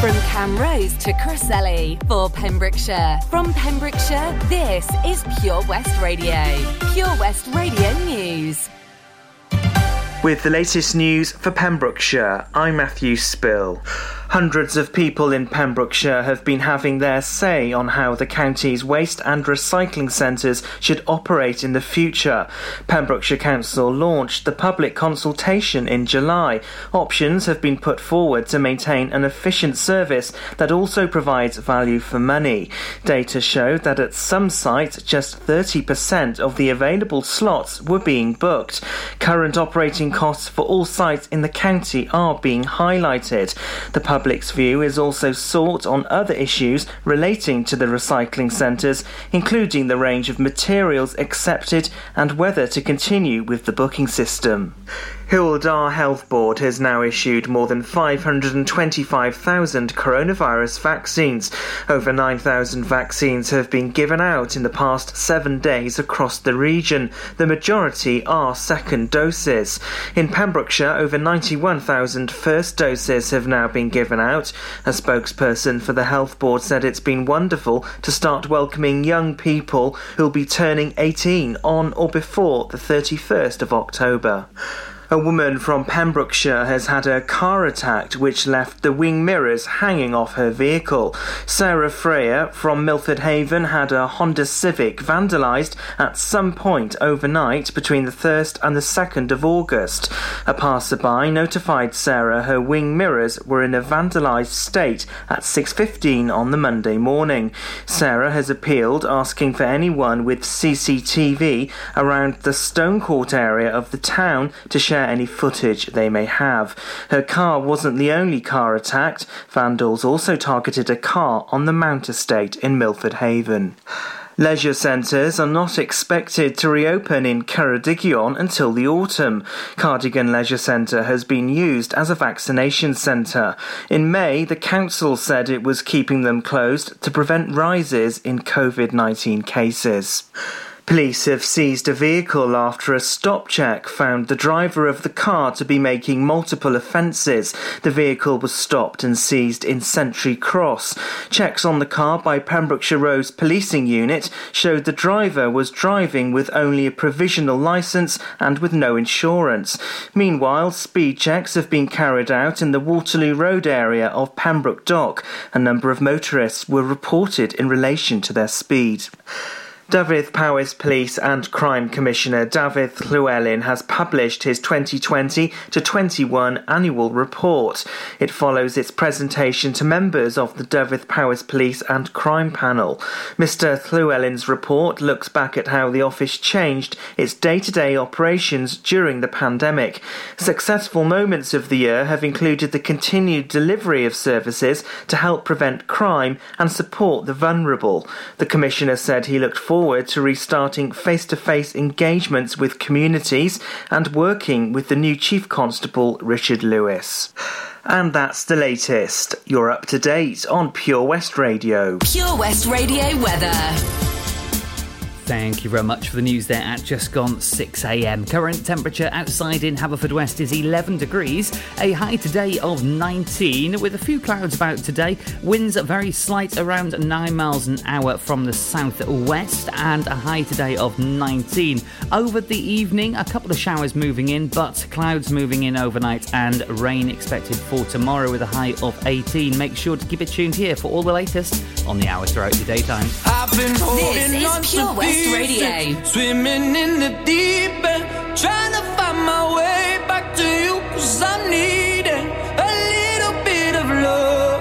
From Camrose to Crossley for Pembrokeshire. From Pembrokeshire, this is Pure West Radio. Pure West Radio News. With the latest news for Pembrokeshire, I'm Matthew Spill. Hundreds of people in Pembrokeshire have been having their say on how the county's waste and recycling centres should operate in the future. Pembrokeshire Council launched the public consultation in July. Options have been put forward to maintain an efficient service that also provides value for money. Data showed that at some sites, just 30% of the available slots were being booked. Current operating costs for all sites in the county are being highlighted. The public's view is also sought on other issues relating to the recycling centres, including the range of materials accepted and whether to continue with the booking system. Dda Health Board has now issued more than 525,000 coronavirus vaccines. Over 9,000 vaccines have been given out in the past seven days across the region. The majority are second doses. In Pembrokeshire, over 91,000 first doses have now been given out. A spokesperson for the Health Board said it's been wonderful to start welcoming young people who'll be turning 18 on or before the 31st of October. A woman from Pembrokeshire has had her car attacked, which left the wing mirrors hanging off her vehicle. Sarah Freya from Milford Haven had a Honda Civic vandalised at some point overnight between the 1st and the 2nd of August. A passerby notified Sarah her wing mirrors were in a vandalised state at 6.15 on the Monday morning. Sarah has appealed, asking for anyone with CCTV around the Stonecourt area of the town to share any footage they may have. Her car wasn't the only car attacked. Vandals also targeted a car on the Mount Estate in Milford Haven. Leisure centres are not expected to reopen in Ceredigion until the autumn. Cardigan Leisure Centre has been used as a vaccination centre. In May, the council said it was keeping them closed to prevent rises in COVID 19 cases. Police have seized a vehicle after a stop check found the driver of the car to be making multiple offences. The vehicle was stopped and seized in Century Cross. Checks on the car by Pembrokeshire Roads Policing Unit showed the driver was driving with only a provisional licence and with no insurance. Meanwhile, speed checks have been carried out in the Waterloo Road area of Pembroke Dock. A number of motorists were reported in relation to their speed. Dyfed Powys Police and Crime Commissioner Dafydd Llywelyn has published his 2020 to 21 annual report. It follows its presentation to members of the Dyfed Powys Police and Crime Panel. Mr. Llywelyn's report looks back at how the office changed its day to day operations during the pandemic. Successful moments of the year have included the continued delivery of services to help prevent crime and support the vulnerable. The Commissioner said he looked forward forward to restarting face to face engagements with communities and working with the new Chief Constable, Richard Lewis. And that's the latest. You're up to date on Pure West Radio. Pure West Radio weather. Thank you very much for the news there at just gone 6 a.m. Current temperature outside in Haverfordwest is 11 degrees, a high today of 19, with a few clouds about today. Winds very slight, around 9 miles an hour from the southwest, and a high today of 19. Over the evening, a couple of showers moving in, but clouds moving in overnight, and rain expected for tomorrow with a high of 18. Make sure to keep it tuned here for all the latest on the hour throughout your daytime. This is Pure West Radio. Swimming in the deep end, trying to find my way back to you, cause I need it. A little bit of love.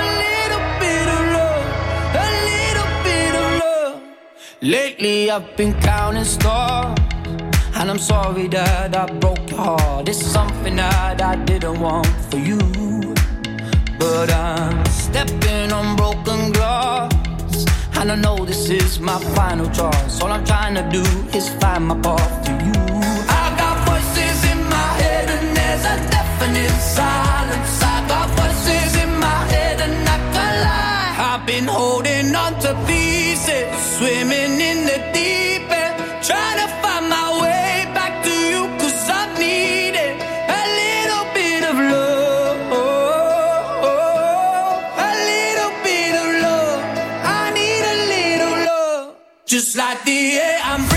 A little bit of love. A little bit of love. Lately, I've been counting stars. And I'm sorry that I broke your heart. It's something that I didn't want for you. But I'm stepping on broken glass. And I know this is my final choice. All I'm trying to do is find my path to you. I got voices in my head, and there's a definite silence. I got voices in my head, and I can lie. I've been holding on to pieces, swimming in the deep Just like the air I'm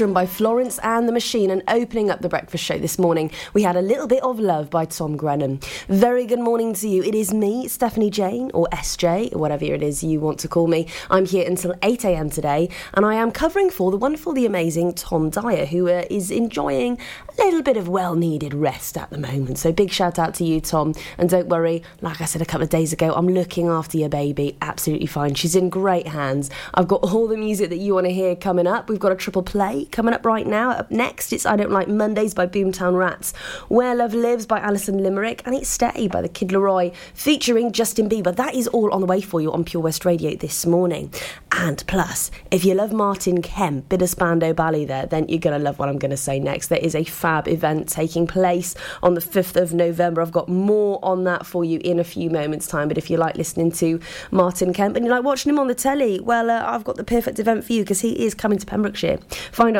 By Florence and the Machine, and opening up the breakfast show this morning, we had a little bit of love by Tom Grennan. Very good morning to you. It is me, Stephanie Jane, or SJ, or whatever it is you want to call me. I'm here until 8 a.m. today, and I am covering for the wonderful, the amazing Tom Dyer, who uh, is enjoying a little bit of well needed rest at the moment. So big shout out to you, Tom. And don't worry, like I said a couple of days ago, I'm looking after your baby absolutely fine. She's in great hands. I've got all the music that you want to hear coming up. We've got a triple play coming up right now. Up next, it's I Don't Like Mondays by Boomtown Rats, Where Love Lives by Alison Limerick, and It's Stay by the Kid LAROI, featuring Justin Bieber. That is all on the way for you on Pure West Radio this morning. And plus, if you love Martin Kemp, bit of Spandau Ballet there, then you're going to love what I'm going to say next. There is a fab event taking place on the 5th of November. I've got more on that for you in a few moments' time. But if you like listening to Martin Kemp and you like watching him on the telly, well, uh, I've got the perfect event for you because he is coming to Pembrokeshire. Find out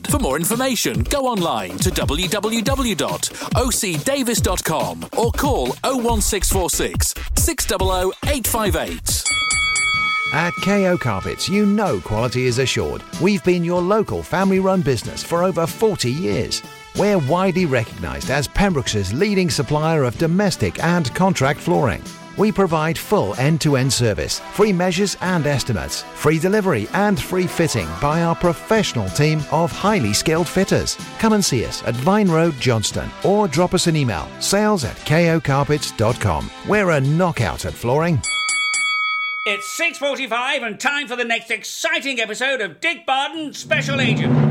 For more information, go online to www.ocdavis.com or call 01646 600 858. At KO Carpets, you know quality is assured. We've been your local family run business for over 40 years. We're widely recognised as Pembroke's leading supplier of domestic and contract flooring. We provide full end to end service, free measures and estimates, free delivery and free fitting by our professional team of highly skilled fitters. Come and see us at Vine Road, Johnston, or drop us an email sales at kocarpets.com. We're a knockout at flooring. It's 6.45 and time for the next exciting episode of Dick Barton Special Agent.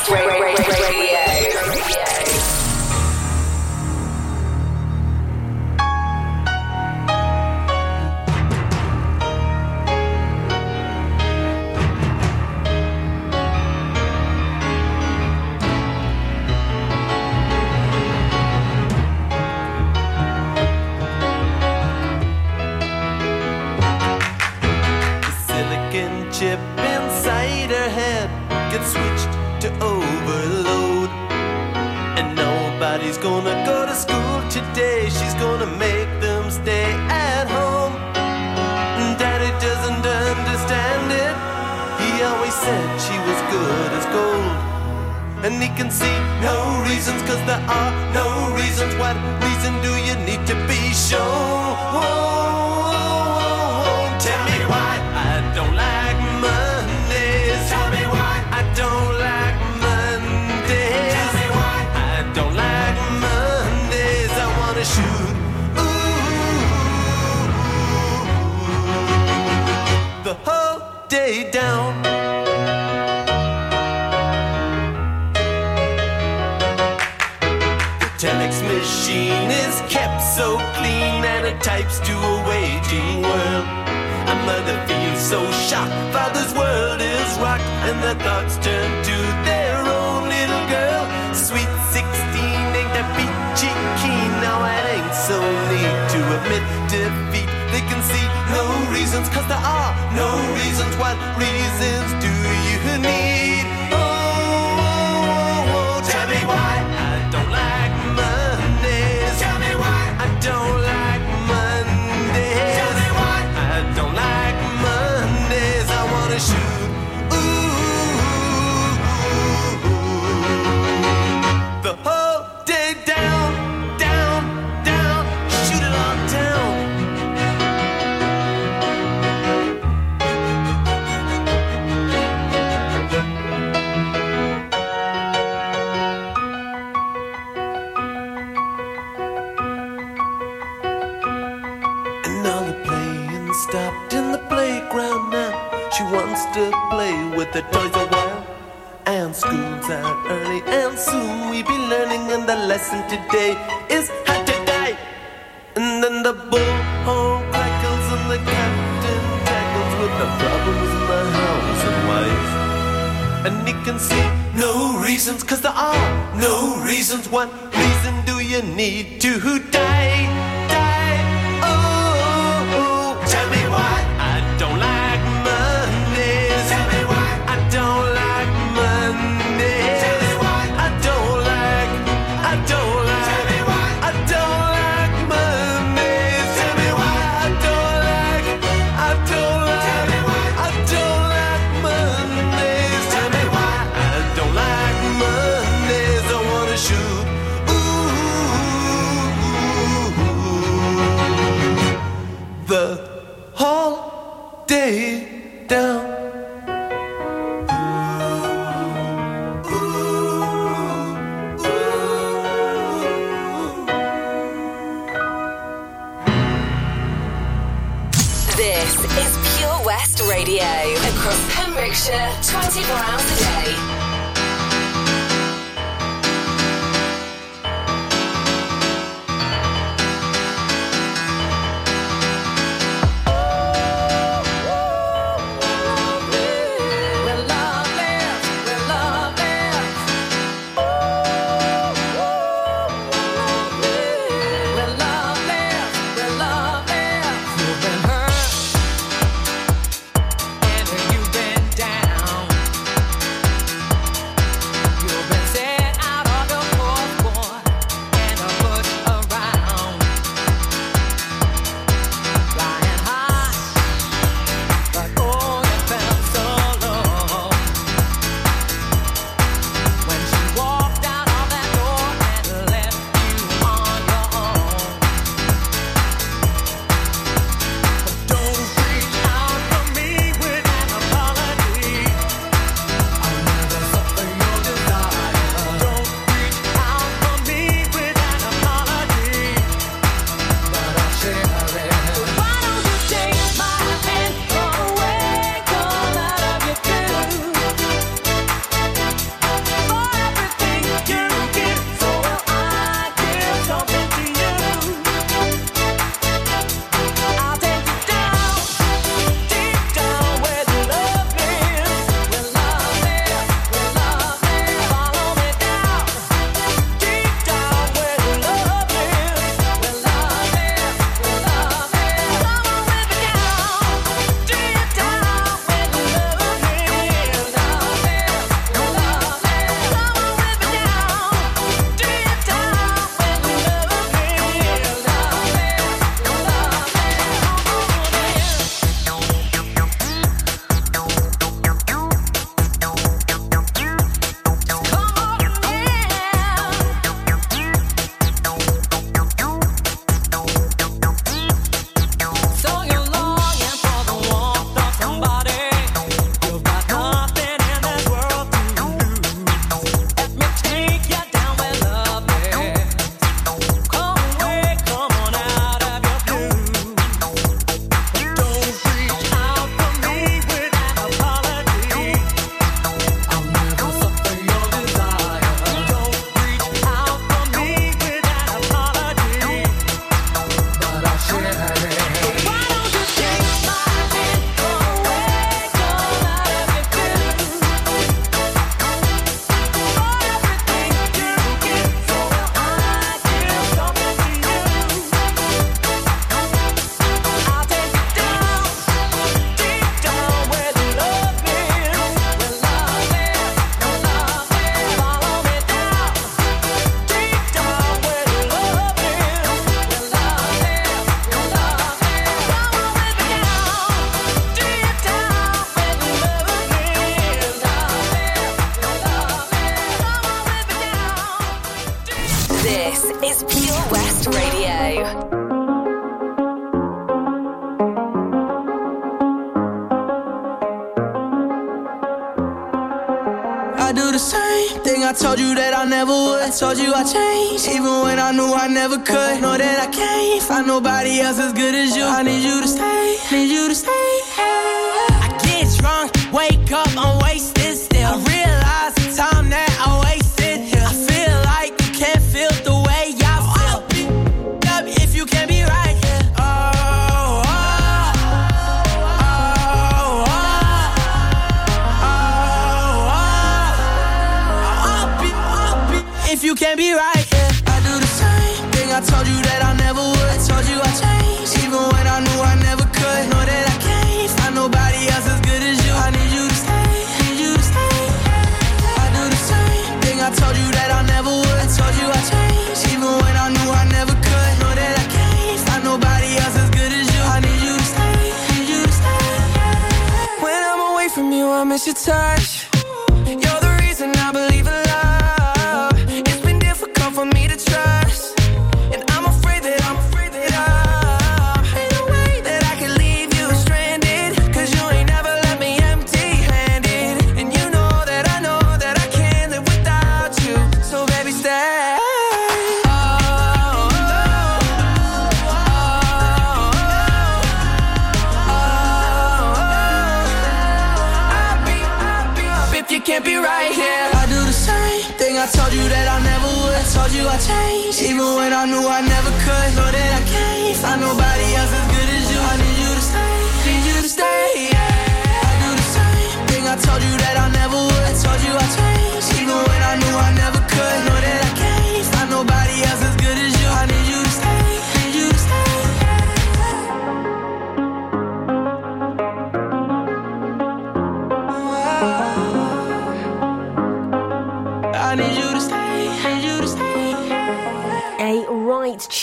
Radio. Are no reasons. What reason do you need to be shown? Tell me why I don't like Mondays. Tell me why I don't like Mondays. Tell me why I don't like Mondays. I wanna shoot. Ooh, the whole day down. So shocked, father's world is rocked, and their thoughts turn to their own little girl. Sweet 16 ain't that peachy keen, now it ain't so neat to admit defeat. They can see no reasons, cause there are no reasons. What reasons the toys are wild And school's out early, and soon we'll be learning. And the lesson today is how to die. And then the bullhorn crackles, and the captain tackles with the problems in the house and wife. And he can see no reasons, cause there are no reasons. What reason do you need to die? nobody else as good as you. I need you to stay. Changed, even when I knew I never could. Know that I can't find nobody else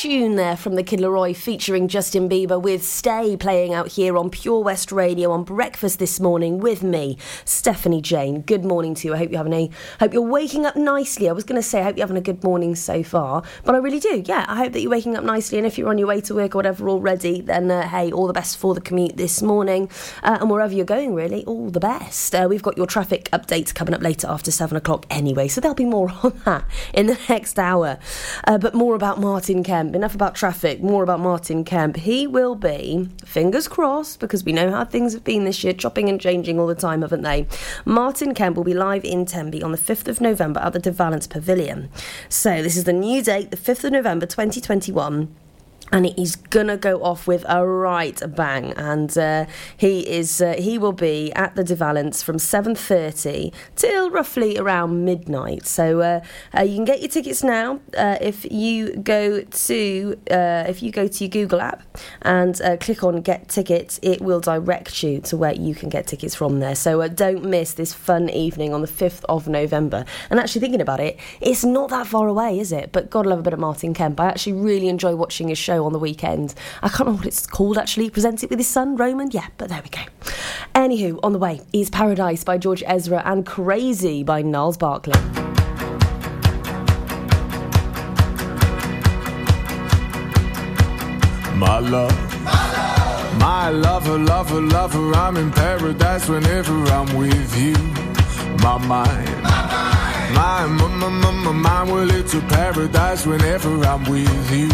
tune there from the Kid LAROI featuring Justin Bieber with Stay playing out here on Pure West Radio on breakfast this morning with me, Stephanie Jane. Good morning to you. I hope you're having a hope you're waking up nicely. I was gonna say I hope you're having a good morning so far, but I really do. Yeah, I hope that you're waking up nicely and if you're on your way to work or whatever already, then uh, hey, all the best for the commute this morning. Uh, and wherever you're going, really, all the best. Uh, we've got your traffic updates coming up later after seven o'clock anyway, so there'll be more on that in the next hour. Uh, but more about Martin Kemp. Enough about traffic, more about Martin Kemp. He will be, fingers crossed, because we know how things have been this year, chopping and changing all the time, haven't they? Martin Kemp will be live in Tenby on the 5th of November at the De Valence Pavilion. So this is the new date, the 5th of November 2021 and he's gonna go off with a right bang. And uh, he is uh, he will be at the De Valence from 7.30 till roughly around midnight. So uh, uh, you can get your tickets now uh, if you go to uh, if you go to your Google app and click on get tickets it will direct you to where you can get tickets from there. So don't miss this fun evening on the 5th of November. And actually thinking about it it's not that far away is it? But gotta love a bit of Martin Kemp. I actually really enjoy watching his show on the weekend. I can't remember what it's called actually. He presents it with his son Roman. Yeah, but there we go. Anywho, on the way is Paradise by George Ezra and Crazy by Gnarls Barkley. My love. My lover, lover, lover, I'm in paradise whenever I'm with you. My mind. My, my, my, my, my mind, well, it's a paradise whenever I'm with you.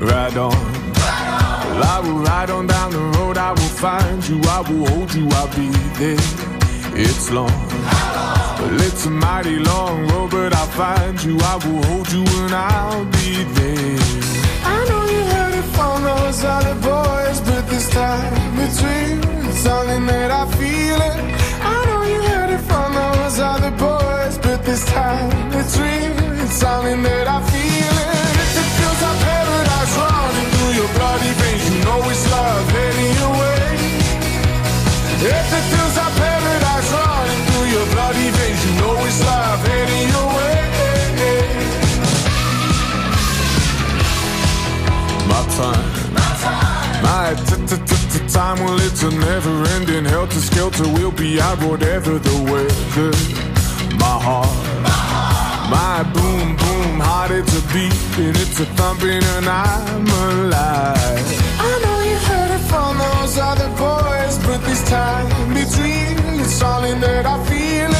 Ride on. Well, I will ride on down the road, I will find you, I will hold you, I'll be there. It's long. Well, it's a mighty long road, but I'll find you, I will hold you, and I'll be there. I know you heard it from those other boys, but this time between it's something that I feel it. I know you heard it from those other boys, but this time real. It's something that I veins, you know it's love heading your way. If it feels like paradise running through your bloody veins, you know it's love heading your way. My time. My time, well, it's a never ending helter skelter. We'll be out whatever the weather. My heart, my boom boom heart, it's a beat and it's a thumping, and I'm alive. From those other boys, but this time between it's something that I feel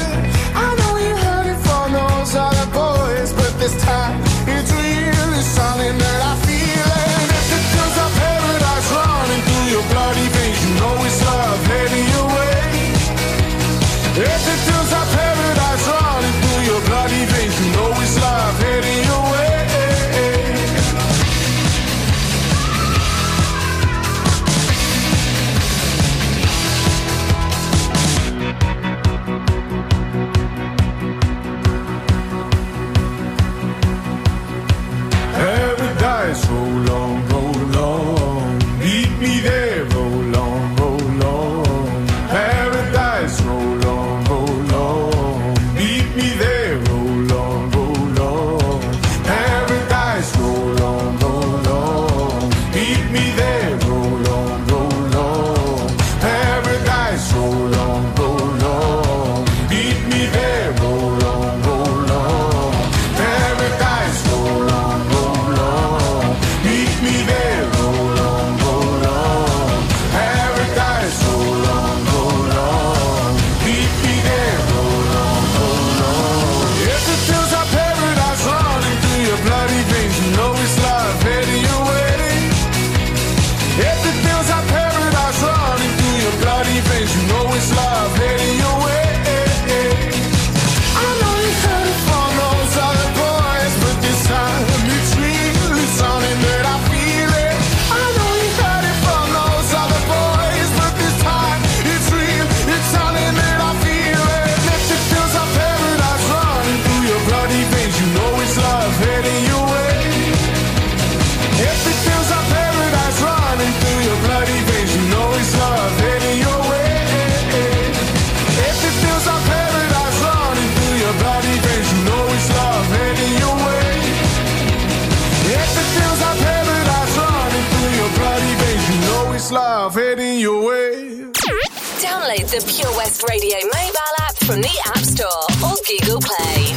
Pure West Radio mobile app from the App Store or Google Play.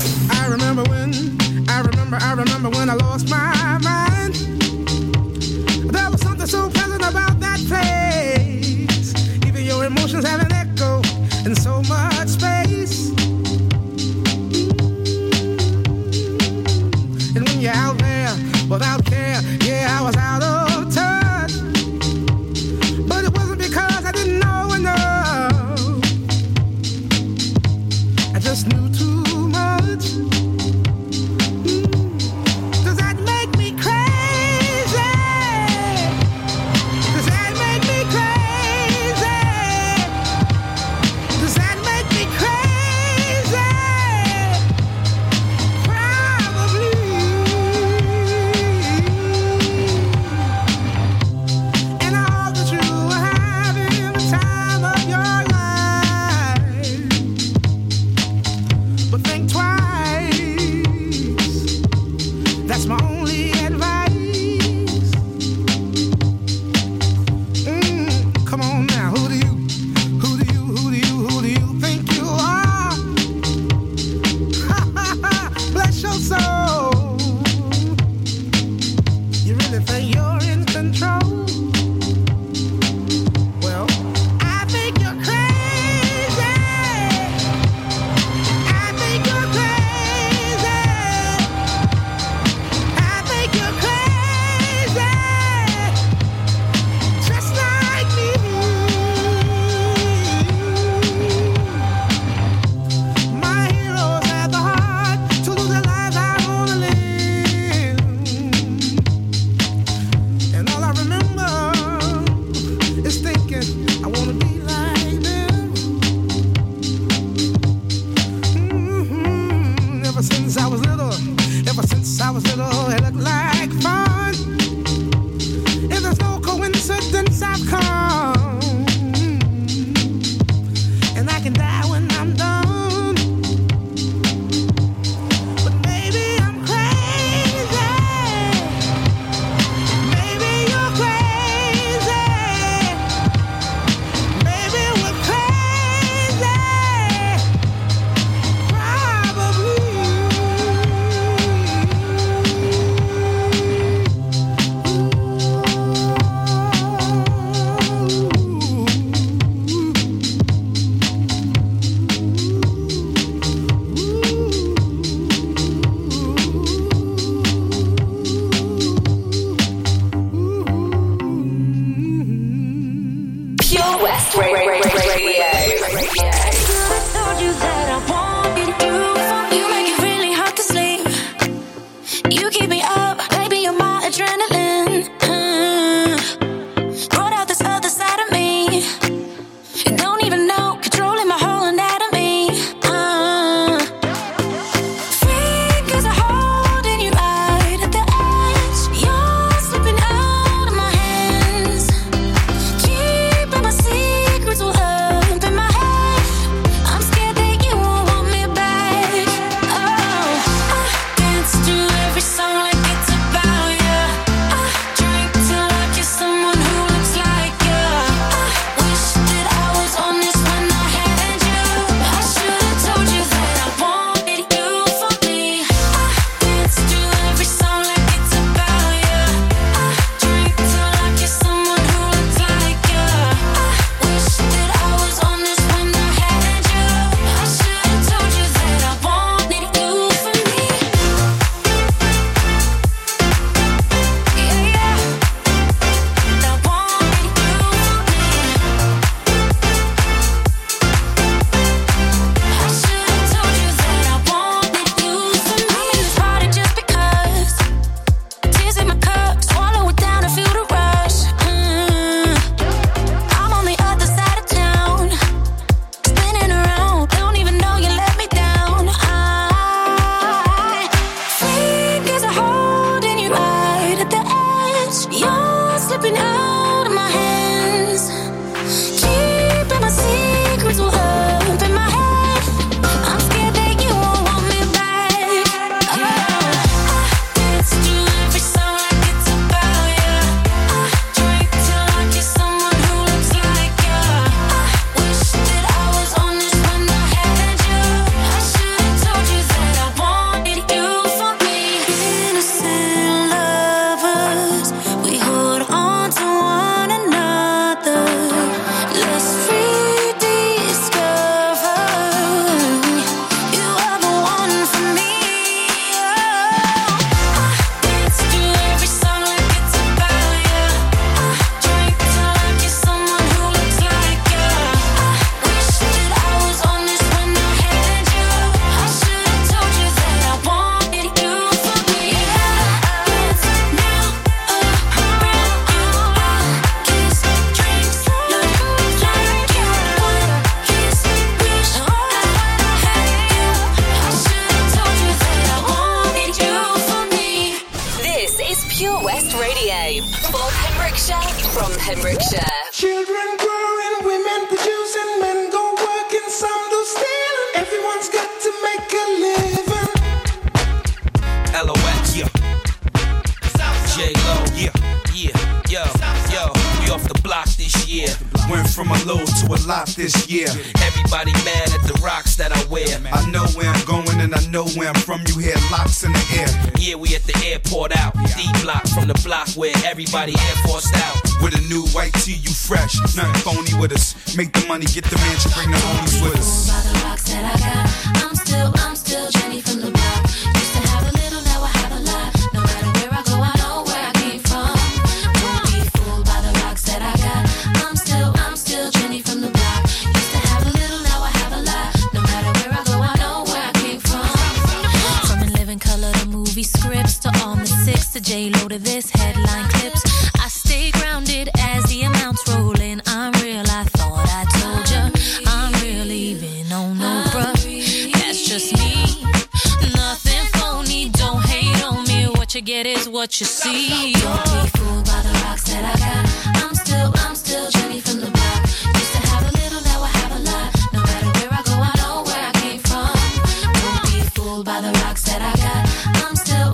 By the rocks that I got. I'm still,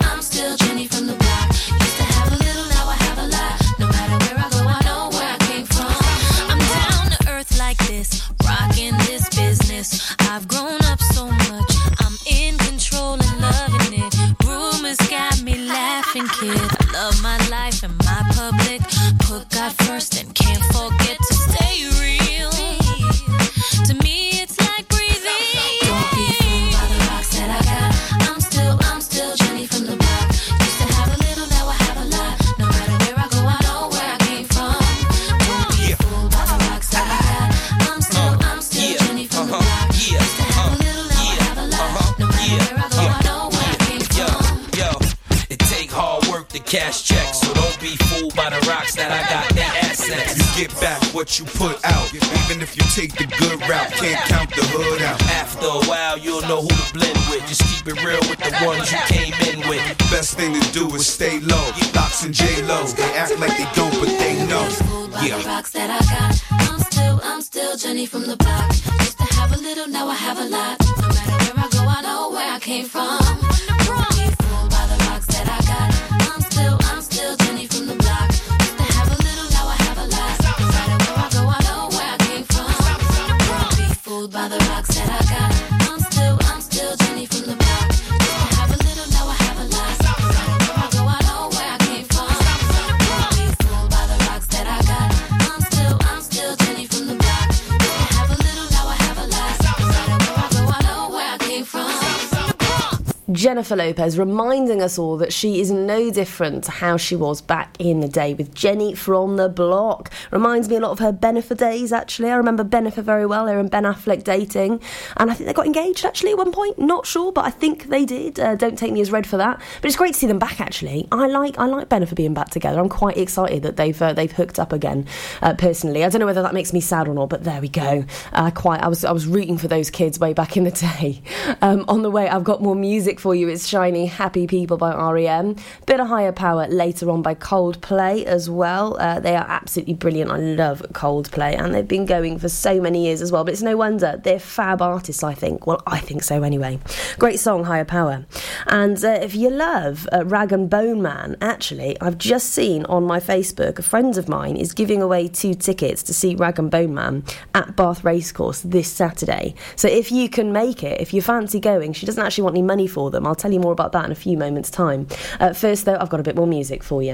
Lopez reminding us all that she is no different to how she was back in the day with Jenny from the block. Reminds me a lot of her Bennifer days, actually. I remember Bennifer very well, her and Ben Affleck dating. And I think they got engaged, actually, at one point. Not sure, but I think they did. Uh, don't take me as read for that. But it's great to see them back, actually. I like I like Bennifer being back together. I'm quite excited that they've uh, they've hooked up again, uh, personally. I don't know whether that makes me sad or not, but there we go. Uh, quite, I was, I was rooting for those kids way back in the day. Um, on the way, I've got more music for you. It's Shiny Happy People by REM. Bit of Higher Power later on by Coldplay as well. Uh, they are absolutely brilliant. I love Coldplay, and they've been going for so many years as well. But it's no wonder they're fab artists. I think. Well, I think so anyway. Great song, Higher Power. And uh, if you love uh, Rag and Bone Man, actually, I've just seen on my Facebook a friend of mine is giving away two tickets to see Rag and Bone Man at Bath Racecourse this Saturday. So if you can make it, if you fancy going, she doesn't actually want any money for them. I'll tell you more about that in a few moments' time. Uh, first, though, I've got a bit more music for you.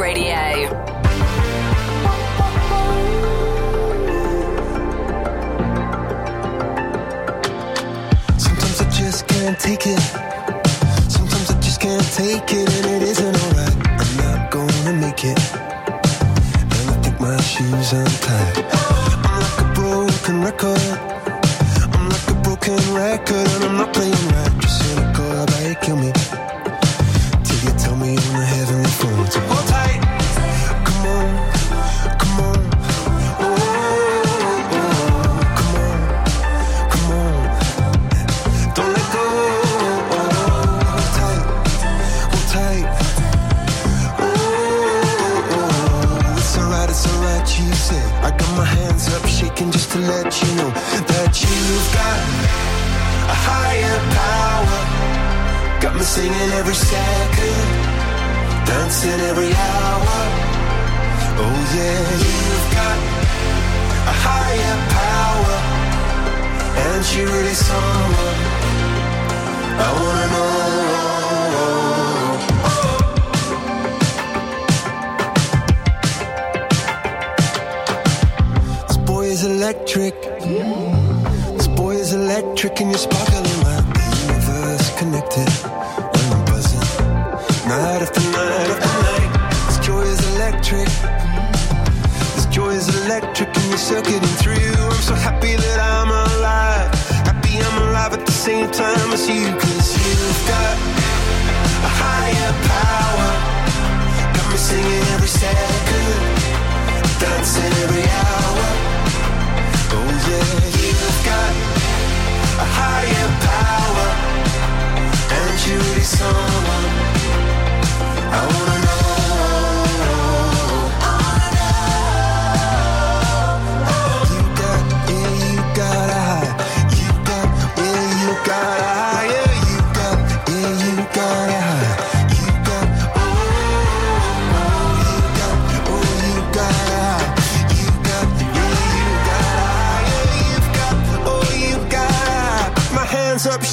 Radio. Sometimes I just can't take it. Sometimes I just can't take it, and it isn't alright. I'm not gonna make it. And I think my shoes untied. I'm like a broken record. Is electric, and you're circuiting through. I'm so happy that I'm alive. Happy I'm alive at the same time as you, cause you've got a higher power. Got me singing every second, dancing every hour. Oh yeah, you've got a higher power, and you someone I wanna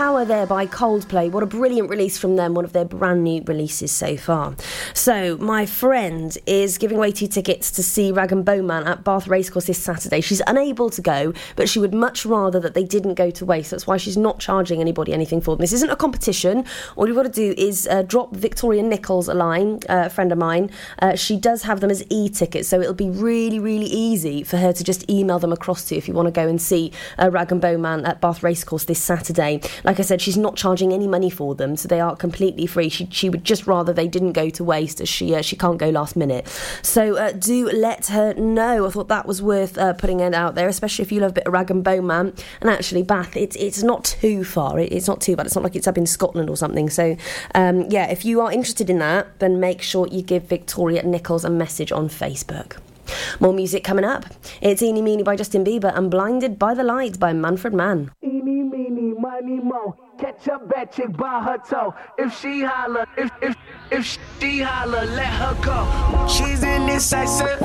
Power there by Coldplay. What a brilliant release from them, one of their brand new releases so far. So, my friend is giving away two tickets to see Rag and Bone Man at Bath Racecourse this Saturday. She's unable to go, but she would much rather that they didn't go to waste. That's why she's not charging anybody anything for them. This isn't a competition. All you've got to do is uh, drop Victoria Nichols a line, uh, a friend of mine. Uh, she does have them as e tickets, so it'll be really, really easy for her to just email them across to you if you want to go and see uh, Rag and Bone Man at Bath Racecourse this Saturday. Like I said, she's not charging any money for them, so they are completely free. She, she would just rather they didn't go to waste as she uh, she can't go last minute. So uh, do let her know. I thought that was worth uh, putting it out there, especially if you love a bit of Rag and Bone Man. And actually, Bath, it's it's not too far. It, it's not too bad. It's not like it's up in Scotland or something. So um, yeah, if you are interested in that, then make sure you give Victoria Nichols a message on Facebook. More music coming up. It's Eeny Meeny by Justin Bieber and Blinded by the Light by Manfred Mann. Eeny, meeny, mo. Catch a bad chick by her toe. If she holler, if if if she holler, let her go. She's indecisive.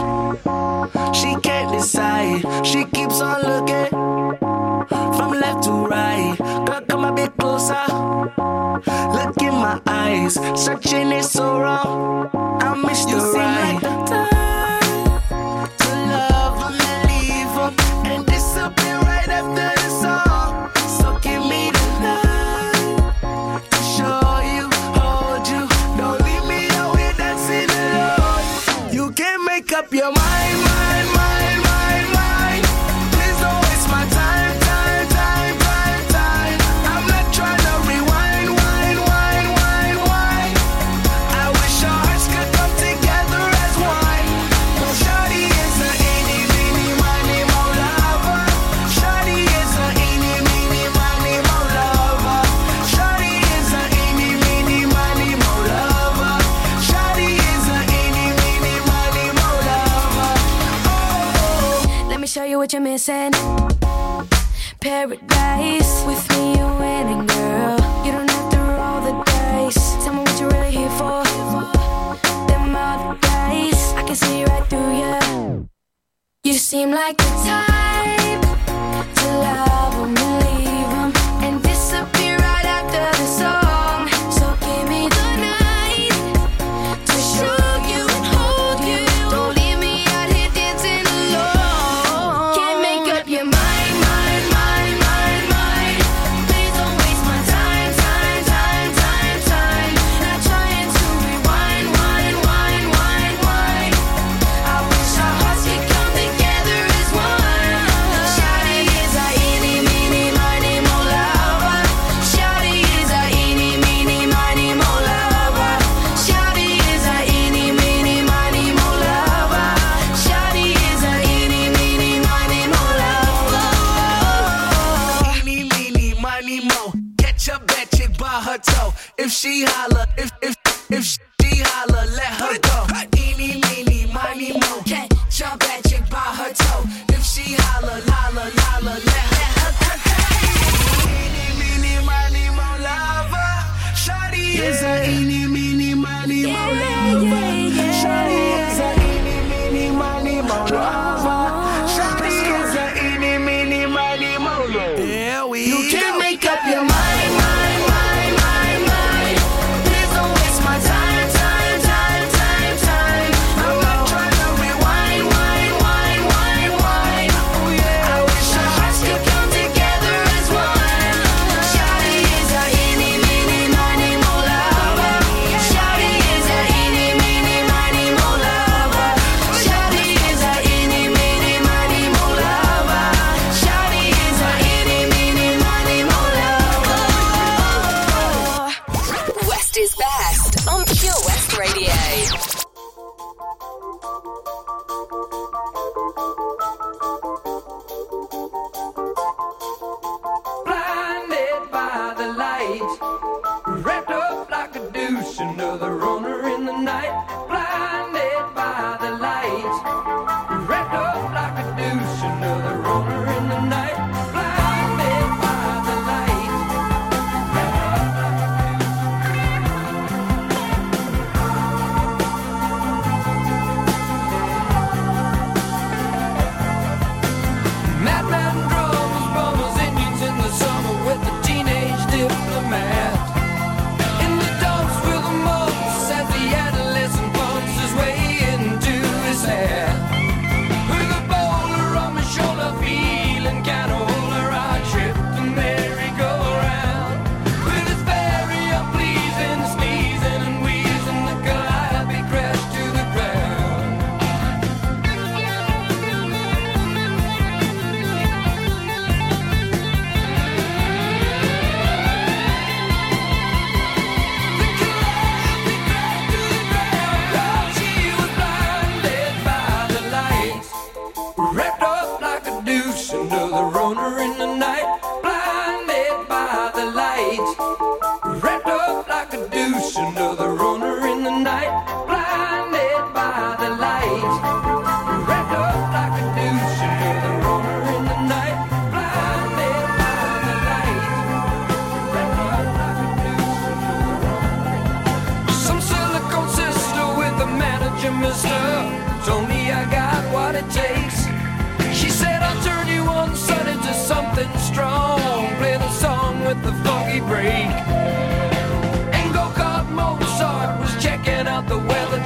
She can't decide. She keeps on looking from left to right. Girl, come a bit closer. Look in my eyes. Searching is so wrong. I miss you the right. to what you're missing. Paradise. With me, you're winning, girl. You don't have to roll the dice. Tell me what you're really here for. Them other guys, I can see right through you. You seem like the type to love 'em and leave 'em and disappear right after the song.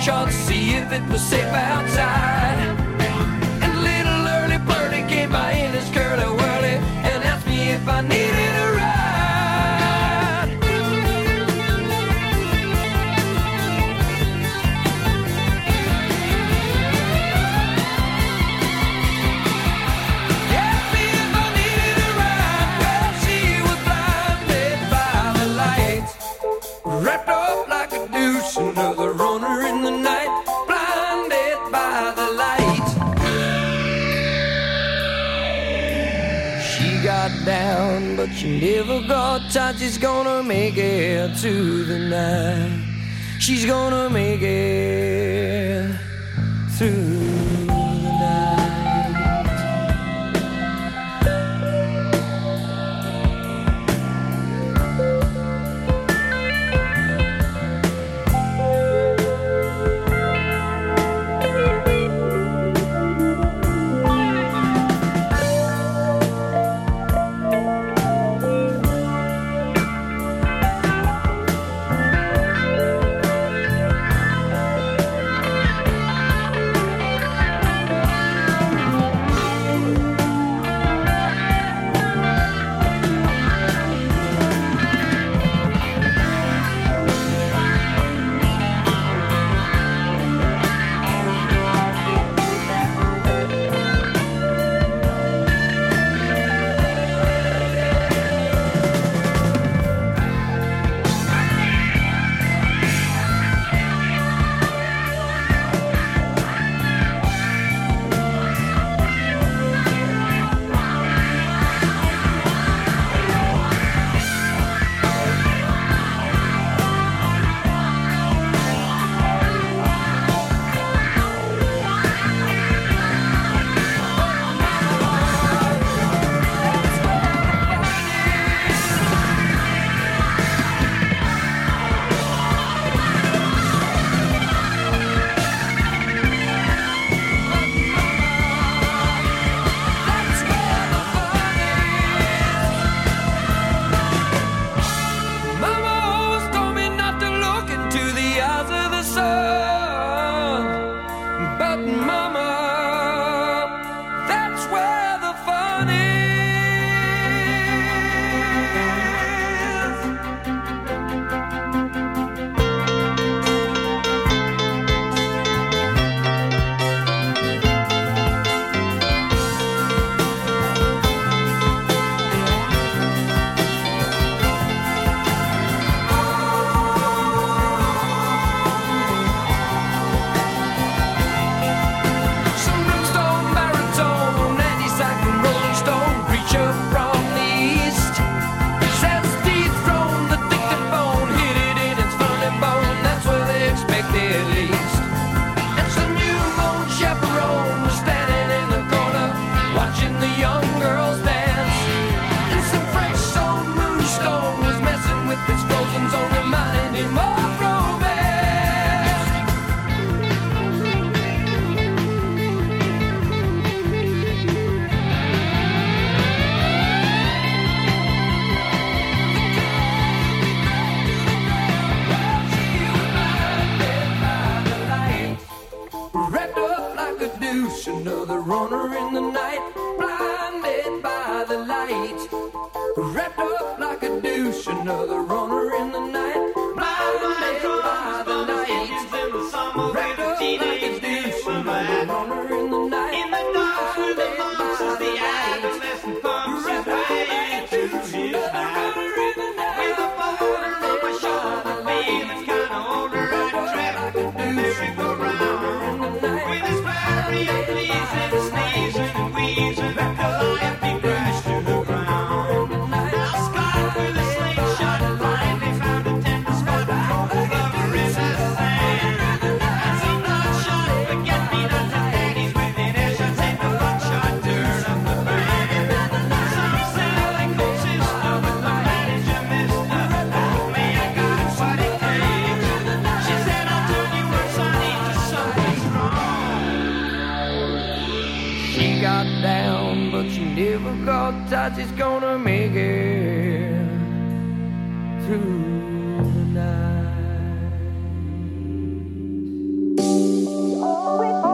shot, see if it was safe outside. never God. She's gonna make it to the night. She's gonna make it.